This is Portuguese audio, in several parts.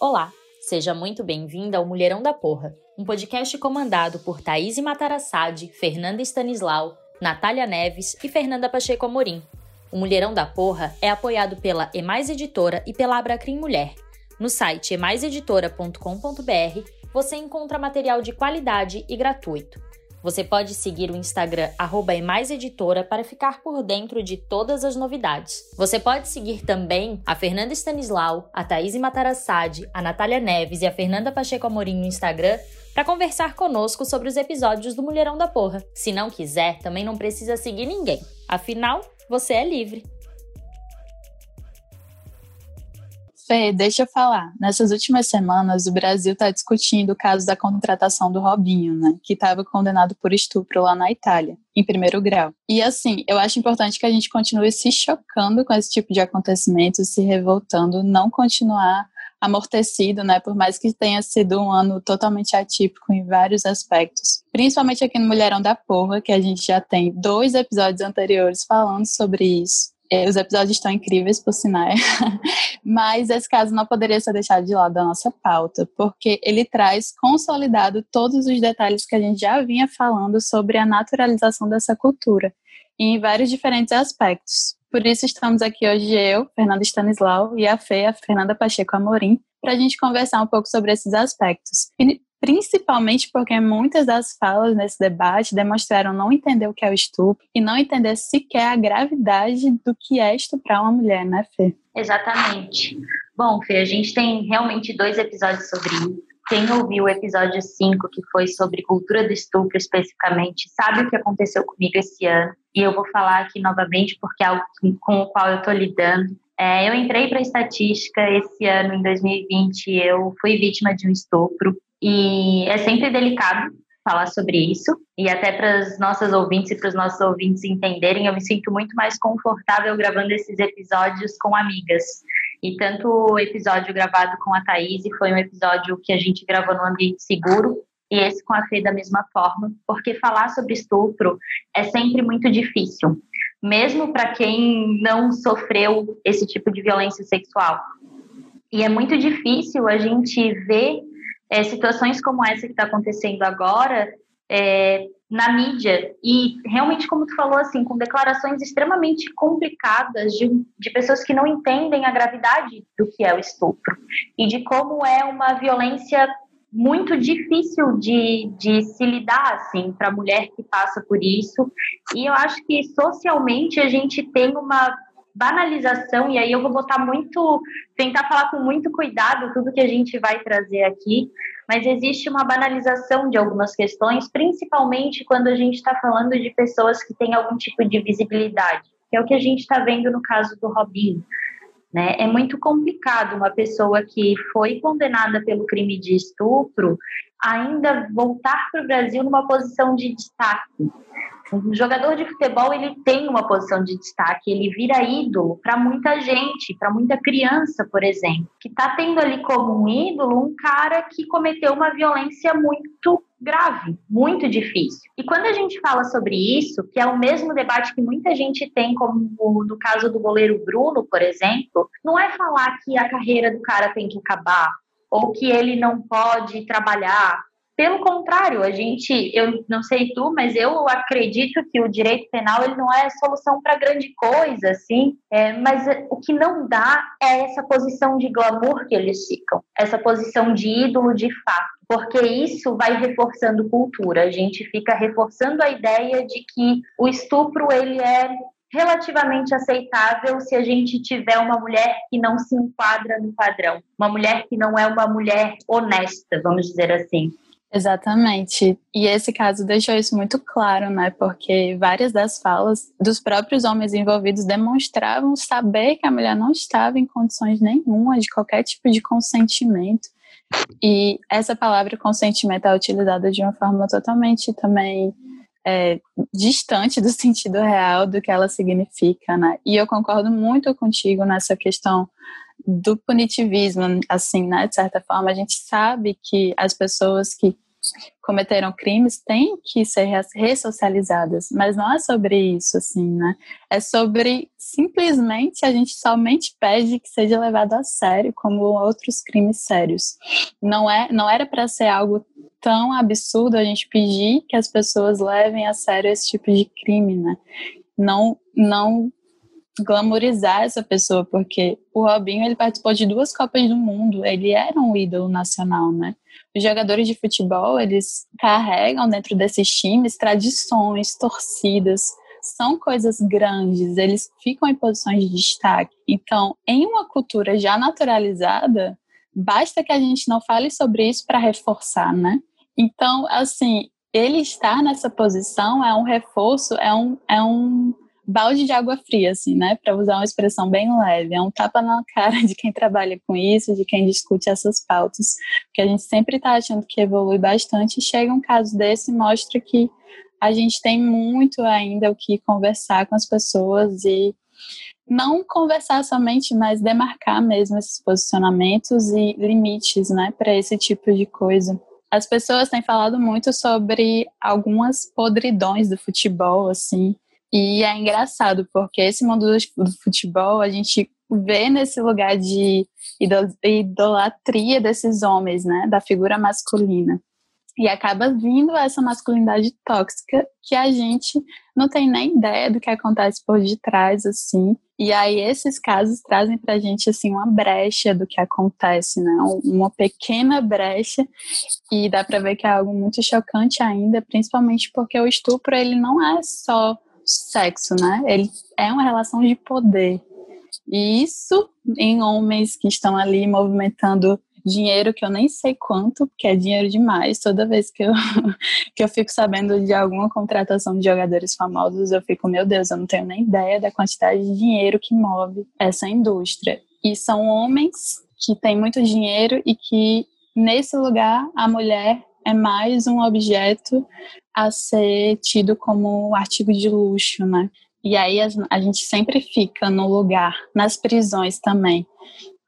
Olá, seja muito bem-vinda ao Mulherão da Porra, um podcast comandado por Thaís Matarassade, Fernanda Stanislau, Natália Neves e Fernanda Pacheco Amorim. O Mulherão da Porra é apoiado pela Emais Editora e pela Abracrim Mulher. No site emaiseditora.com.br você encontra material de qualidade e gratuito. Você pode seguir o Instagram @emaiseditora para ficar por dentro de todas as novidades. Você pode seguir também a Fernanda Stanislau, a Thaís Matarassade, a Natália Neves e a Fernanda Pacheco Amorim no Instagram para conversar conosco sobre os episódios do Mulherão da Porra. Se não quiser, também não precisa seguir ninguém. Afinal, você é livre. Fê, deixa eu falar. Nessas últimas semanas, o Brasil está discutindo o caso da contratação do Robinho, né? Que estava condenado por estupro lá na Itália, em primeiro grau. E assim, eu acho importante que a gente continue se chocando com esse tipo de acontecimento, se revoltando, não continuar amortecido, né? Por mais que tenha sido um ano totalmente atípico em vários aspectos. Principalmente aqui no Mulherão da Porra, que a gente já tem dois episódios anteriores falando sobre isso. É, os episódios estão incríveis, por sinal. Mas esse caso não poderia ser deixado de lado da nossa pauta, porque ele traz consolidado todos os detalhes que a gente já vinha falando sobre a naturalização dessa cultura, em vários diferentes aspectos. Por isso estamos aqui hoje eu, Fernanda Stanislau, e a Fê, a Fernanda Pacheco Amorim, para a gente conversar um pouco sobre esses aspectos. Principalmente porque muitas das falas nesse debate demonstraram não entender o que é o estupro e não entender sequer a gravidade do que é estuprar uma mulher, né, Fê? Exatamente. Bom, Fê, a gente tem realmente dois episódios sobre isso. Quem ouviu o episódio 5, que foi sobre cultura do estupro especificamente, sabe o que aconteceu comigo esse ano. E eu vou falar aqui novamente porque é algo com o qual eu estou lidando. É, eu entrei para estatística esse ano, em 2020, eu fui vítima de um estupro. E é sempre delicado falar sobre isso. E até para as nossas ouvintes e para os nossos ouvintes entenderem, eu me sinto muito mais confortável gravando esses episódios com amigas. E tanto o episódio gravado com a Thaís foi um episódio que a gente gravou no ambiente seguro, e esse com a Fê da mesma forma, porque falar sobre estupro é sempre muito difícil, mesmo para quem não sofreu esse tipo de violência sexual. E é muito difícil a gente ver é, situações como essa que está acontecendo agora é, na mídia. E realmente como tu falou assim com declarações extremamente complicadas de, de pessoas que não entendem a gravidade do que é o estupro e de como é uma violência muito difícil de, de se lidar assim para a mulher que passa por isso. E eu acho que socialmente a gente tem uma banalização, e aí eu vou botar muito, tentar falar com muito cuidado tudo que a gente vai trazer aqui, mas existe uma banalização de algumas questões, principalmente quando a gente está falando de pessoas que têm algum tipo de visibilidade, que é o que a gente está vendo no caso do Robinho. Né? É muito complicado uma pessoa que foi condenada pelo crime de estupro ainda voltar para o Brasil numa posição de destaque. Um jogador de futebol ele tem uma posição de destaque, ele vira ídolo para muita gente, para muita criança, por exemplo, que está tendo ali como um ídolo um cara que cometeu uma violência muito grave, muito difícil. E quando a gente fala sobre isso, que é o mesmo debate que muita gente tem, como no caso do goleiro Bruno, por exemplo, não é falar que a carreira do cara tem que acabar ou que ele não pode trabalhar pelo contrário, a gente, eu não sei tu, mas eu acredito que o direito penal ele não é a solução para grande coisa, assim. É, mas o que não dá é essa posição de glamour que eles ficam, essa posição de ídolo de fato, porque isso vai reforçando cultura. A gente fica reforçando a ideia de que o estupro ele é relativamente aceitável se a gente tiver uma mulher que não se enquadra no padrão, uma mulher que não é uma mulher honesta, vamos dizer assim. Exatamente. E esse caso deixou isso muito claro, né? Porque várias das falas dos próprios homens envolvidos demonstravam saber que a mulher não estava em condições nenhuma de qualquer tipo de consentimento. E essa palavra consentimento é utilizada de uma forma totalmente também é, distante do sentido real do que ela significa, né? E eu concordo muito contigo nessa questão do punitivismo, assim, né? De certa forma, a gente sabe que as pessoas que cometeram crimes têm que ser ressocializadas, mas não é sobre isso, assim, né? É sobre simplesmente a gente somente pede que seja levado a sério como outros crimes sérios. Não é, não era para ser algo tão absurdo a gente pedir que as pessoas levem a sério esse tipo de crime, né? Não, não glamorizar essa pessoa, porque o Robinho ele participou de duas Copas do Mundo, ele era um ídolo nacional, né? Os jogadores de futebol, eles carregam dentro desses times tradições, torcidas, são coisas grandes, eles ficam em posições de destaque. Então, em uma cultura já naturalizada, basta que a gente não fale sobre isso para reforçar, né? Então, assim, ele estar nessa posição é um reforço, é um, é um balde de água fria, assim, né? Para usar uma expressão bem leve. É um tapa na cara de quem trabalha com isso, de quem discute essas pautas. Porque a gente sempre está achando que evolui bastante chega um caso desse e mostra que a gente tem muito ainda o que conversar com as pessoas e não conversar somente, mas demarcar mesmo esses posicionamentos e limites, né, para esse tipo de coisa. As pessoas têm falado muito sobre algumas podridões do futebol, assim, e é engraçado, porque esse mundo do futebol, a gente vê nesse lugar de idolatria desses homens, né, da figura masculina. E acaba vindo essa masculinidade tóxica que a gente não tem nem ideia do que acontece por detrás, assim. E aí esses casos trazem pra gente, assim, uma brecha do que acontece, né? Uma pequena brecha e dá pra ver que é algo muito chocante ainda, principalmente porque o estupro, ele não é só sexo, né? Ele é uma relação de poder. E isso em homens que estão ali movimentando dinheiro que eu nem sei quanto, porque é dinheiro demais. Toda vez que eu, que eu fico sabendo de alguma contratação de jogadores famosos, eu fico, meu Deus, eu não tenho nem ideia da quantidade de dinheiro que move essa indústria. E são homens que têm muito dinheiro e que, nesse lugar, a mulher é mais um objeto a ser tido como artigo de luxo, né? E aí a, a gente sempre fica no lugar, nas prisões também,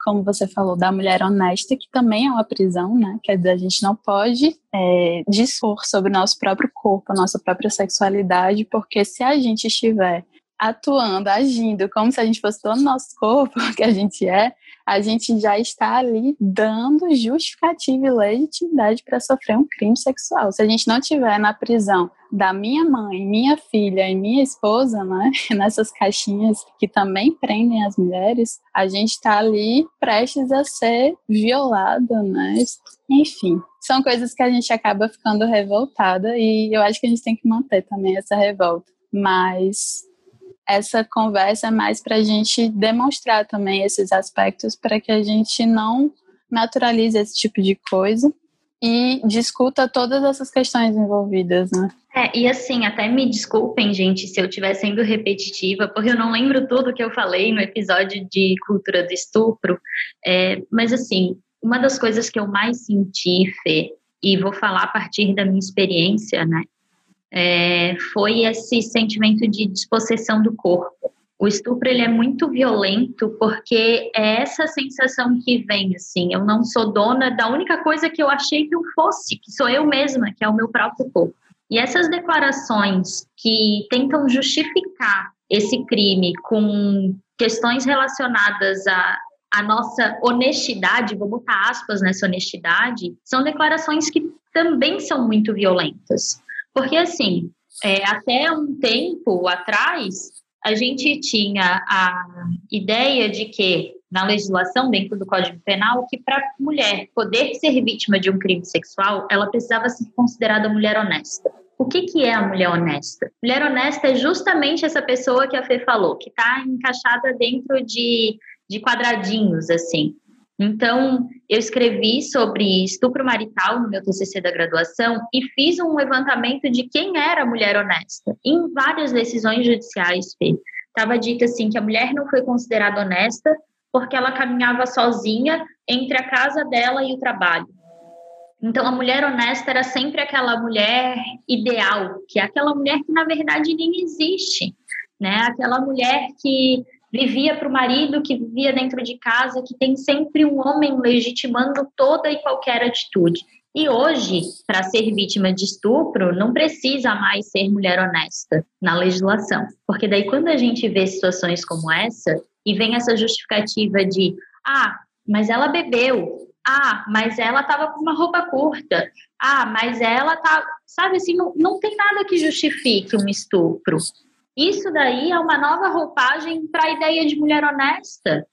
como você falou, da mulher honesta, que também é uma prisão, né? Quer dizer, a gente não pode é, dispor sobre o nosso próprio corpo, a nossa própria sexualidade, porque se a gente estiver atuando, agindo como se a gente fosse todo nosso corpo, que a gente é, a gente já está ali dando justificativa e legitimidade para sofrer um crime sexual. Se a gente não tiver na prisão da minha mãe, minha filha e minha esposa, né, nessas caixinhas que também prendem as mulheres, a gente está ali prestes a ser violada, né? Enfim, são coisas que a gente acaba ficando revoltada e eu acho que a gente tem que manter também essa revolta. Mas essa conversa é mais para a gente demonstrar também esses aspectos para que a gente não naturalize esse tipo de coisa e discuta todas essas questões envolvidas, né? É, e assim, até me desculpem, gente, se eu estiver sendo repetitiva, porque eu não lembro tudo que eu falei no episódio de cultura do estupro, é, mas assim, uma das coisas que eu mais senti, Fê, e vou falar a partir da minha experiência, né, é, foi esse sentimento de dispossessão do corpo. O estupro ele é muito violento porque é essa sensação que vem assim, eu não sou dona da única coisa que eu achei que eu fosse, que sou eu mesma, que é o meu próprio corpo. E essas declarações que tentam justificar esse crime com questões relacionadas a a nossa honestidade, vou botar aspas nessa honestidade, são declarações que também são muito violentas. Porque, assim, é, até um tempo atrás, a gente tinha a ideia de que, na legislação, dentro do Código Penal, que para mulher poder ser vítima de um crime sexual, ela precisava ser considerada mulher honesta. O que, que é a mulher honesta? Mulher honesta é justamente essa pessoa que a Fê falou, que está encaixada dentro de, de quadradinhos, assim. Então, eu escrevi sobre estupro marital no meu TCC da graduação e fiz um levantamento de quem era a mulher honesta. Em várias decisões judiciais, estava dito assim que a mulher não foi considerada honesta porque ela caminhava sozinha entre a casa dela e o trabalho. Então, a mulher honesta era sempre aquela mulher ideal, que é aquela mulher que, na verdade, nem existe. Né? Aquela mulher que vivia para o marido, que vivia dentro de casa, que tem sempre um homem legitimando toda e qualquer atitude. E hoje, para ser vítima de estupro, não precisa mais ser mulher honesta na legislação. Porque daí, quando a gente vê situações como essa, e vem essa justificativa de: ah, mas ela bebeu, ah, mas ela estava com uma roupa curta, ah, mas ela tá. Sabe assim, não, não tem nada que justifique um estupro. Isso daí é uma nova roupagem para a ideia de mulher honesta.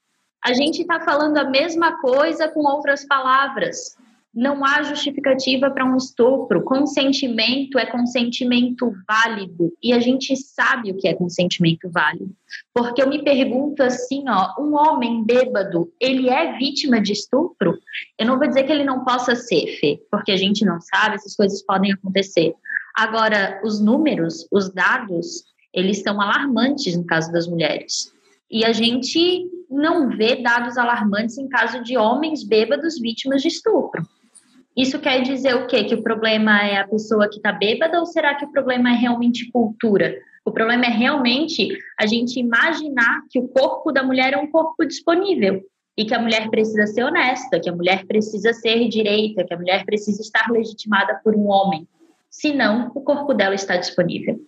A gente está falando a mesma coisa com outras palavras não há justificativa para um estupro. Consentimento é consentimento válido e a gente sabe o que é consentimento válido. Porque eu me pergunto assim, ó, um homem bêbado, ele é vítima de estupro? Eu não vou dizer que ele não possa ser, Fê, porque a gente não sabe, essas coisas podem acontecer. Agora, os números, os dados, eles são alarmantes no caso das mulheres. E a gente não vê dados alarmantes em caso de homens bêbados vítimas de estupro. Isso quer dizer o quê? Que o problema é a pessoa que está bêbada ou será que o problema é realmente cultura? O problema é realmente a gente imaginar que o corpo da mulher é um corpo disponível e que a mulher precisa ser honesta, que a mulher precisa ser direita, que a mulher precisa estar legitimada por um homem. Senão, o corpo dela está disponível.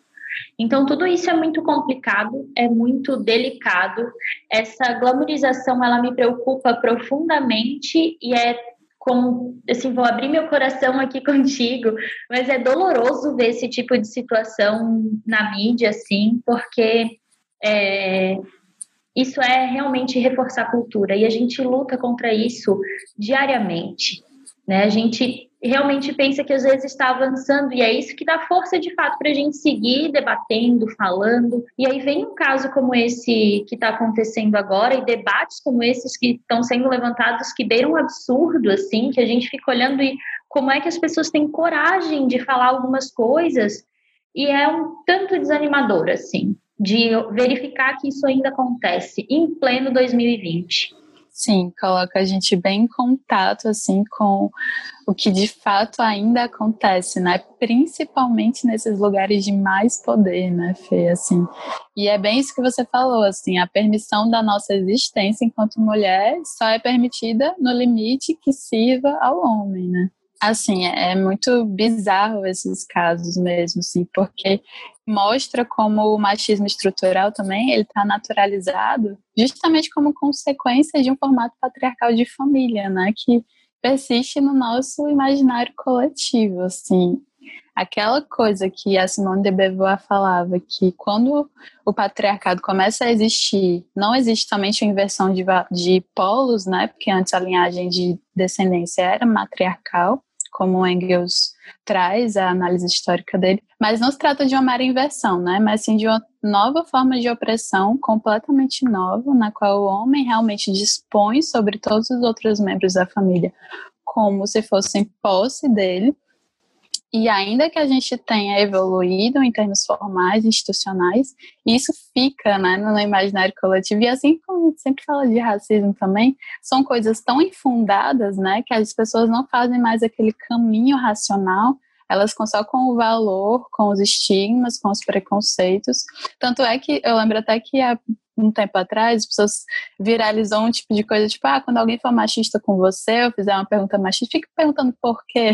Então, tudo isso é muito complicado, é muito delicado. Essa glamorização, ela me preocupa profundamente e é como, assim, vou abrir meu coração aqui contigo, mas é doloroso ver esse tipo de situação na mídia, assim, porque é, isso é realmente reforçar a cultura e a gente luta contra isso diariamente, né? A gente realmente pensa que às vezes está avançando e é isso que dá força de fato para a gente seguir debatendo, falando. E aí vem um caso como esse que está acontecendo agora e debates como esses que estão sendo levantados que beiram um absurdo, assim, que a gente fica olhando e como é que as pessoas têm coragem de falar algumas coisas e é um tanto desanimador, assim, de verificar que isso ainda acontece em pleno 2020. Sim, coloca a gente bem em contato assim com o que de fato ainda acontece, né? Principalmente nesses lugares de mais poder, né, Fê? Assim, e é bem isso que você falou, assim, a permissão da nossa existência enquanto mulher só é permitida no limite que sirva ao homem, né? Assim, é, muito bizarro esses casos mesmo, assim, porque mostra como o machismo estrutural também ele está naturalizado justamente como consequência de um formato patriarcal de família, né, que persiste no nosso imaginário coletivo, assim. Aquela coisa que a Simone de Beauvoir falava, que quando o patriarcado começa a existir, não existe somente uma inversão de, de polos, né? Porque antes a linhagem de descendência era matriarcal, como Engels traz a análise histórica dele, mas não se trata de uma mera inversão, né? Mas sim de uma nova forma de opressão completamente nova, na qual o homem realmente dispõe sobre todos os outros membros da família como se fossem posse dele e ainda que a gente tenha evoluído em termos formais, institucionais, isso fica né, no imaginário coletivo. E assim como a gente sempre fala de racismo também, são coisas tão infundadas né, que as pessoas não fazem mais aquele caminho racional elas só com o valor, com os estigmas, com os preconceitos. Tanto é que eu lembro até que há um tempo atrás, as pessoas viralizou um tipo de coisa, tipo, ah, quando alguém for machista com você, eu fizer uma pergunta machista, fica perguntando por quê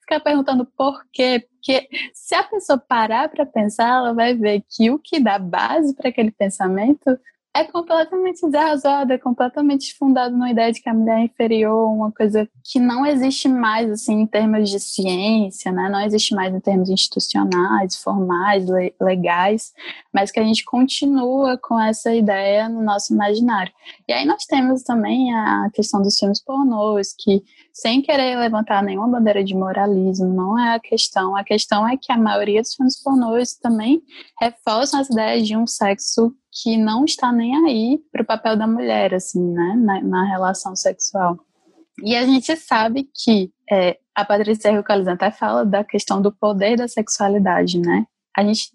ficar perguntando por quê, porque se a pessoa parar para pensar, ela vai ver que o que dá base para aquele pensamento é completamente desarrazoado, é completamente fundado numa ideia de que a mulher é inferior, uma coisa que não existe mais assim em termos de ciência, né? não existe mais em termos institucionais, formais, legais, mas que a gente continua com essa ideia no nosso imaginário. E aí nós temos também a questão dos filmes pornôs, que sem querer levantar nenhuma bandeira de moralismo, não é a questão. A questão é que a maioria dos filmes pornôs também reforçam as ideias de um sexo que não está nem aí para o papel da mulher, assim, né, na, na, relação sexual. E a gente sabe que é, a Patrícia Rucalizan até fala da questão do poder da sexualidade, né? A gente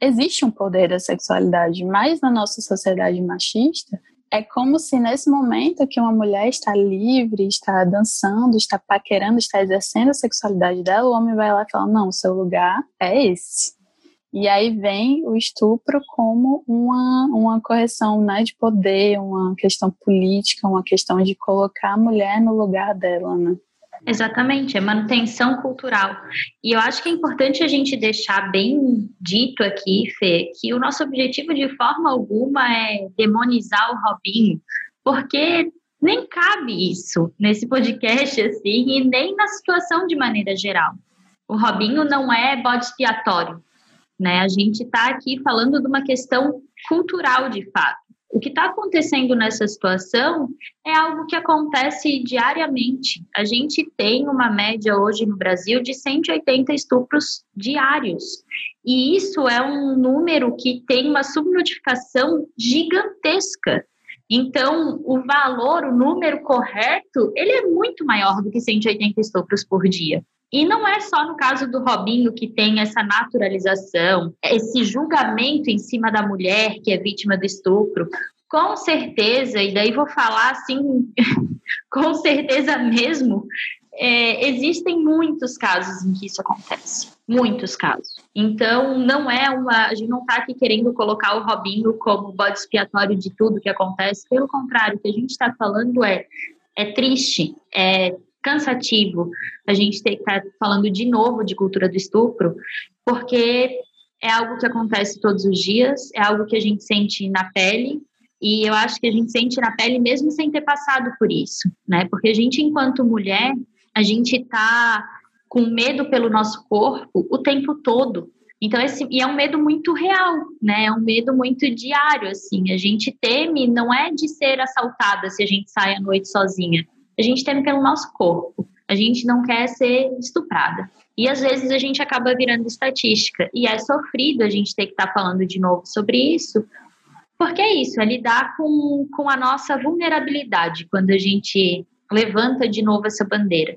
existe um poder da sexualidade, mas na nossa sociedade machista é como se nesse momento que uma mulher está livre, está dançando, está paquerando, está exercendo a sexualidade dela, o homem vai lá e fala: não, seu lugar é esse. E aí vem o estupro como uma, uma correção né, de poder, uma questão política, uma questão de colocar a mulher no lugar dela, né? Exatamente, é manutenção cultural. E eu acho que é importante a gente deixar bem dito aqui, Fê, que o nosso objetivo de forma alguma é demonizar o Robinho, porque nem cabe isso nesse podcast, assim, e nem na situação de maneira geral. O Robinho não é bode expiatório, né? A gente está aqui falando de uma questão cultural, de fato. O que está acontecendo nessa situação é algo que acontece diariamente. A gente tem uma média hoje no Brasil de 180 estupros diários. E isso é um número que tem uma subnotificação gigantesca. Então, o valor, o número correto, ele é muito maior do que 180 estupros por dia. E não é só no caso do Robinho que tem essa naturalização, esse julgamento em cima da mulher que é vítima do estupro. Com certeza, e daí vou falar assim, com certeza mesmo, é, existem muitos casos em que isso acontece. Muitos casos. Então, não é uma. A gente não está aqui querendo colocar o Robinho como bode expiatório de tudo que acontece. Pelo contrário, o que a gente está falando é é triste, é cansativo a gente ter que estar tá falando de novo de cultura do estupro, porque é algo que acontece todos os dias, é algo que a gente sente na pele, e eu acho que a gente sente na pele mesmo sem ter passado por isso, né? Porque a gente, enquanto mulher, a gente tá com medo pelo nosso corpo o tempo todo. Então, esse, e é um medo muito real, né? É um medo muito diário, assim. A gente teme, não é de ser assaltada se a gente sai à noite sozinha a gente teme pelo nosso corpo. A gente não quer ser estuprada. E às vezes a gente acaba virando estatística. E é sofrido a gente ter que estar tá falando de novo sobre isso, porque é isso, é lidar com, com a nossa vulnerabilidade quando a gente levanta de novo essa bandeira.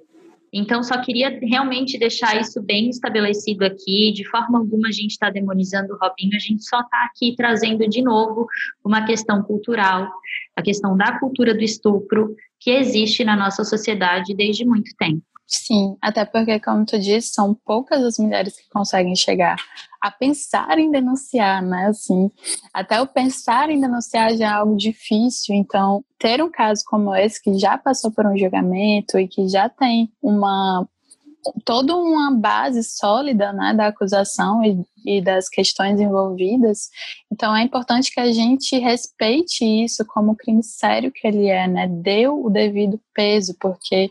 Então, só queria realmente deixar isso bem estabelecido aqui. De forma alguma, a gente está demonizando o Robinho, a gente só está aqui trazendo de novo uma questão cultural, a questão da cultura do estupro, que existe na nossa sociedade desde muito tempo. Sim, até porque, como tu disse, são poucas as mulheres que conseguem chegar a pensar em denunciar, né? Assim, até o pensar em denunciar já é algo difícil. Então, ter um caso como esse que já passou por um julgamento e que já tem uma toda uma base sólida né, da acusação e, e, das questões envolvidas. Então é importante que a gente respeite isso como crime sério que ele é, né? Dê o devido peso, porque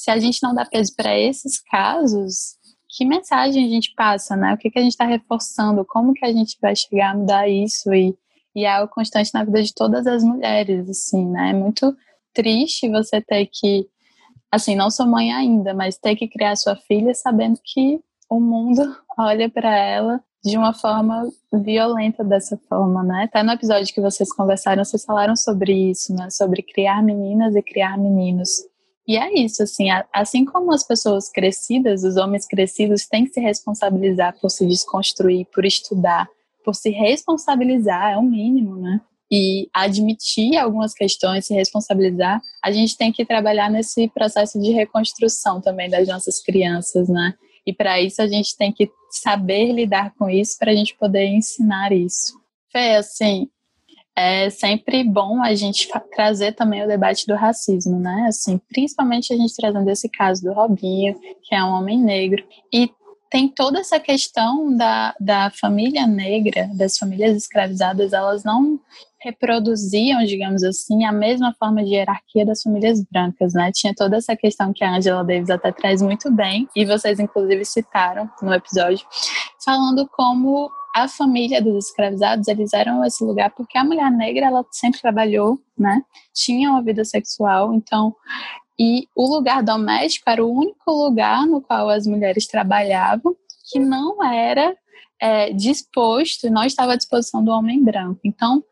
se a gente não dá peso para esses casos, que mensagem a gente passa, né? O que, que a gente está reforçando? Como que a gente vai chegar a mudar isso? E, e é algo constante na vida de todas as mulheres, assim, né? É muito triste você ter que assim, não sou mãe ainda, mas ter que criar sua filha sabendo que o mundo olha para ela de uma forma violenta dessa forma, né? Até no episódio que vocês conversaram, vocês falaram sobre isso, né? Sobre criar meninas e criar meninos. E é isso, assim, assim como as pessoas crescidas, os homens crescidos têm que se responsabilizar por se desconstruir, por estudar, por se responsabilizar, é o mínimo, né? e admitir algumas questões, se responsabilizar, a gente tem que trabalhar nesse processo de reconstrução também das nossas crianças, né? E para isso a gente tem que saber lidar com isso para a gente poder ensinar isso. Fê, assim, é sempre bom a gente trazer também o debate do racismo, né? Assim, principalmente a gente trazendo esse caso do Robinho, que é um homem negro, e tem toda essa questão da, da família negra, das famílias escravizadas, elas não reproduziam, digamos assim, a mesma forma de hierarquia das famílias brancas, né? Tinha toda essa questão que a Angela Davis até traz muito bem, e vocês inclusive citaram no episódio, falando como a família dos escravizados, eles eram esse lugar porque a mulher negra, ela sempre trabalhou, né? Tinha uma vida sexual, então e o lugar doméstico era o único lugar no qual as mulheres trabalhavam que não era é, disposto, não estava à disposição do homem branco. Então,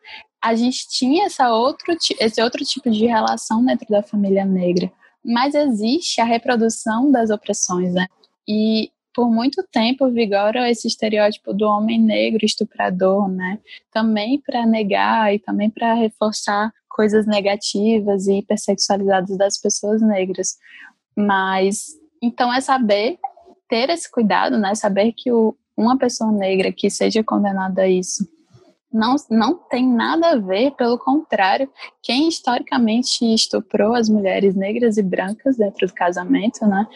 a gente tinha essa outro, esse outro tipo de relação dentro da família negra. Mas existe a reprodução das opressões, né? E por muito tempo vigora esse estereótipo do homem negro estuprador, né? Também para negar e também para reforçar coisas negativas e hipersexualizadas das pessoas negras. Mas então é saber ter esse cuidado, né? Saber que o, uma pessoa negra que seja condenada a isso não, não tem nada a ver, pelo contrário, quem historicamente estuprou as mulheres negras e brancas dentro do casamento, né,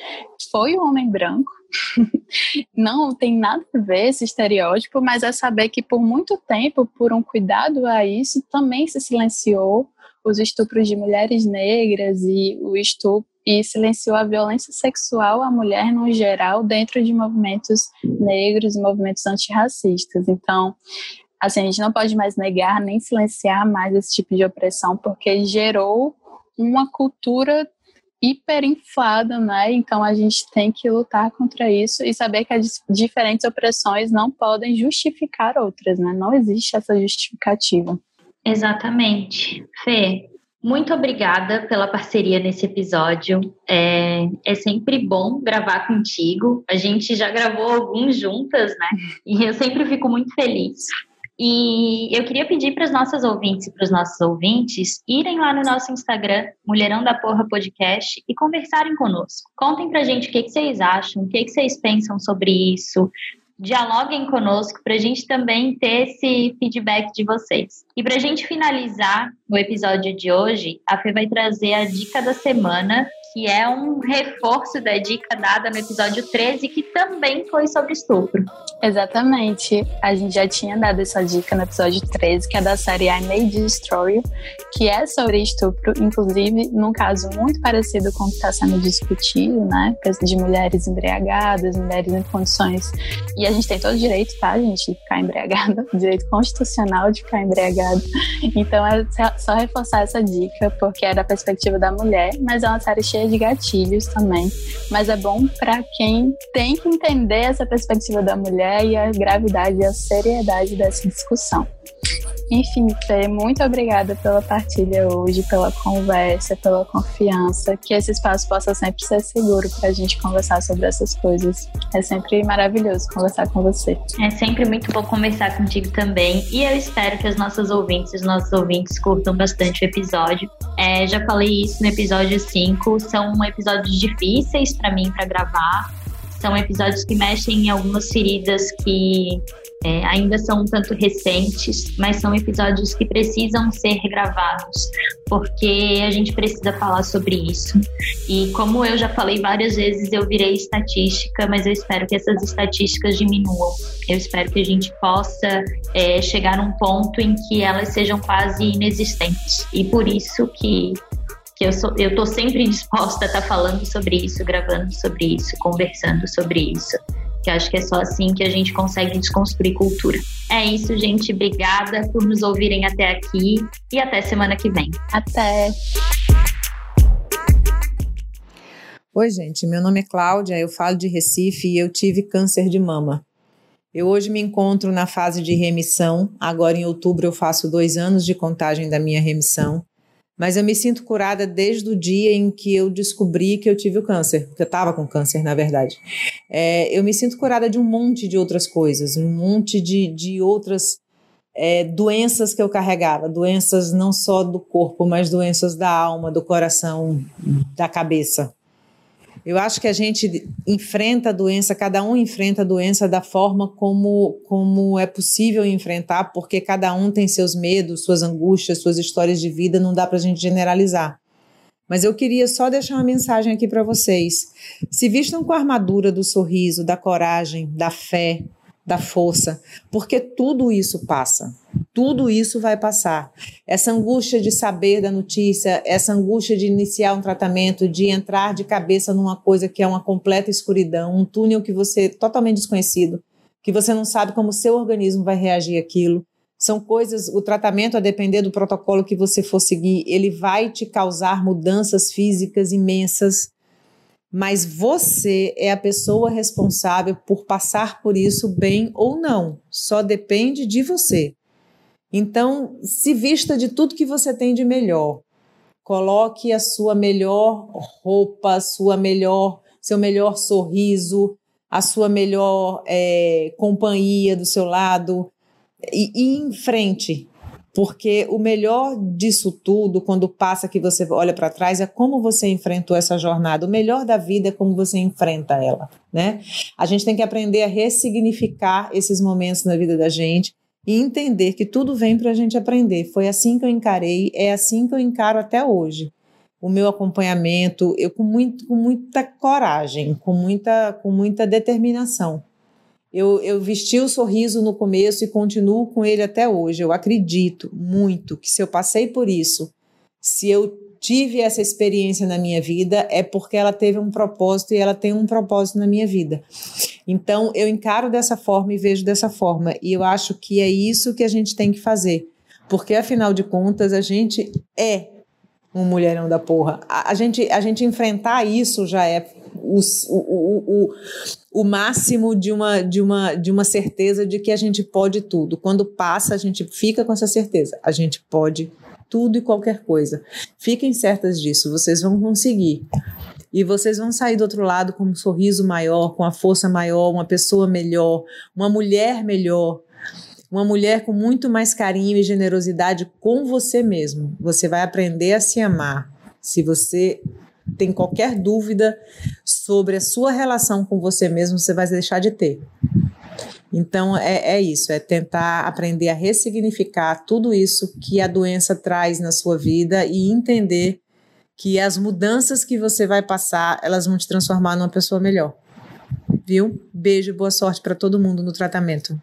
foi o homem branco. não tem nada a ver esse estereótipo, mas é saber que por muito tempo, por um cuidado a isso, também se silenciou os estupros de mulheres negras e o estupro e silenciou a violência sexual à mulher no geral dentro de movimentos negros e movimentos antirracistas. Então, assim, a gente não pode mais negar nem silenciar mais esse tipo de opressão, porque gerou uma cultura hiperinflada, né? Então a gente tem que lutar contra isso e saber que as diferentes opressões não podem justificar outras, né? Não existe essa justificativa. Exatamente. Fê, muito obrigada pela parceria nesse episódio. É, é, sempre bom gravar contigo. A gente já gravou alguns juntas, né? E eu sempre fico muito feliz. E eu queria pedir para as nossas ouvintes e para os nossos ouvintes irem lá no nosso Instagram, Mulherão da Porra Podcast, e conversarem conosco. Contem para a gente o que, que vocês acham, o que, que vocês pensam sobre isso, dialoguem conosco para a gente também ter esse feedback de vocês. E para a gente finalizar o episódio de hoje, a Fê vai trazer a dica da semana que é um reforço da dica dada no episódio 13, que também foi sobre estupro. Exatamente. A gente já tinha dado essa dica no episódio 13, que é da série I May Destroy You, que é sobre estupro, inclusive num caso muito parecido com o que está sendo discutido, né? De mulheres embriagadas, mulheres em condições. E a gente tem todo o direito, tá, gente, de ficar embriagada, direito constitucional de ficar embriagada. Então é só reforçar essa dica, porque é da perspectiva da mulher, mas é uma série cheia cheia de gatilhos também, mas é bom para quem tem que entender essa perspectiva da mulher e a gravidade e a seriedade dessa discussão. Enfim, Fê, muito obrigada pela partilha hoje, pela conversa, pela confiança. Que esse espaço possa sempre ser seguro para a gente conversar sobre essas coisas. É sempre maravilhoso conversar com você. É sempre muito bom conversar contigo também. E eu espero que as nossas ouvintes, os nossos ouvintes curtam bastante o episódio. É, já falei isso no episódio 5. São episódios difíceis para mim para gravar. São episódios que mexem em algumas feridas que é, ainda são um tanto recentes, mas são episódios que precisam ser regravados, porque a gente precisa falar sobre isso. E como eu já falei várias vezes, eu virei estatística, mas eu espero que essas estatísticas diminuam. Eu espero que a gente possa é, chegar num ponto em que elas sejam quase inexistentes. E por isso que eu, sou, eu tô sempre disposta a estar tá falando sobre isso, gravando sobre isso, conversando sobre isso que acho que é só assim que a gente consegue desconstruir cultura. É isso, gente. Obrigada por nos ouvirem até aqui e até semana que vem. Até! Oi, gente. Meu nome é Cláudia, eu falo de Recife e eu tive câncer de mama. Eu hoje me encontro na fase de remissão. Agora, em outubro, eu faço dois anos de contagem da minha remissão mas eu me sinto curada desde o dia em que eu descobri que eu tive o câncer, que eu estava com câncer, na verdade. É, eu me sinto curada de um monte de outras coisas, um monte de, de outras é, doenças que eu carregava, doenças não só do corpo, mas doenças da alma, do coração, da cabeça. Eu acho que a gente enfrenta a doença, cada um enfrenta a doença da forma como, como é possível enfrentar, porque cada um tem seus medos, suas angústias, suas histórias de vida, não dá para a gente generalizar. Mas eu queria só deixar uma mensagem aqui para vocês. Se vistam com a armadura do sorriso, da coragem, da fé, da força, porque tudo isso passa. Tudo isso vai passar. Essa angústia de saber da notícia, essa angústia de iniciar um tratamento, de entrar de cabeça numa coisa que é uma completa escuridão, um túnel que você totalmente desconhecido, que você não sabe como seu organismo vai reagir àquilo. São coisas, o tratamento, a depender do protocolo que você for seguir, ele vai te causar mudanças físicas imensas mas você é a pessoa responsável por passar por isso bem ou não. Só depende de você. Então, se vista de tudo que você tem de melhor. Coloque a sua melhor roupa, sua melhor, seu melhor sorriso, a sua melhor é, companhia do seu lado e, e em frente. Porque o melhor disso tudo, quando passa que você olha para trás, é como você enfrentou essa jornada. O melhor da vida é como você enfrenta ela, né? A gente tem que aprender a ressignificar esses momentos na vida da gente e entender que tudo vem para a gente aprender. Foi assim que eu encarei, é assim que eu encaro até hoje. O meu acompanhamento, eu com, muito, com muita coragem, com muita, com muita determinação. Eu, eu vesti o sorriso no começo e continuo com ele até hoje. Eu acredito muito que se eu passei por isso, se eu tive essa experiência na minha vida, é porque ela teve um propósito e ela tem um propósito na minha vida. Então, eu encaro dessa forma e vejo dessa forma. E eu acho que é isso que a gente tem que fazer. Porque, afinal de contas, a gente é um mulherão da porra. A, a gente, a gente enfrentar isso já é o, o, o, o máximo de uma, de, uma, de uma certeza de que a gente pode tudo. Quando passa, a gente fica com essa certeza. A gente pode tudo e qualquer coisa. Fiquem certas disso, vocês vão conseguir. E vocês vão sair do outro lado com um sorriso maior, com a força maior, uma pessoa melhor, uma mulher melhor, uma mulher com muito mais carinho e generosidade com você mesmo. Você vai aprender a se amar. Se você tem qualquer dúvida sobre a sua relação com você mesmo, você vai deixar de ter. Então é, é isso, é tentar aprender a ressignificar tudo isso que a doença traz na sua vida e entender que as mudanças que você vai passar, elas vão te transformar numa pessoa melhor. Viu? Beijo, boa sorte para todo mundo no tratamento.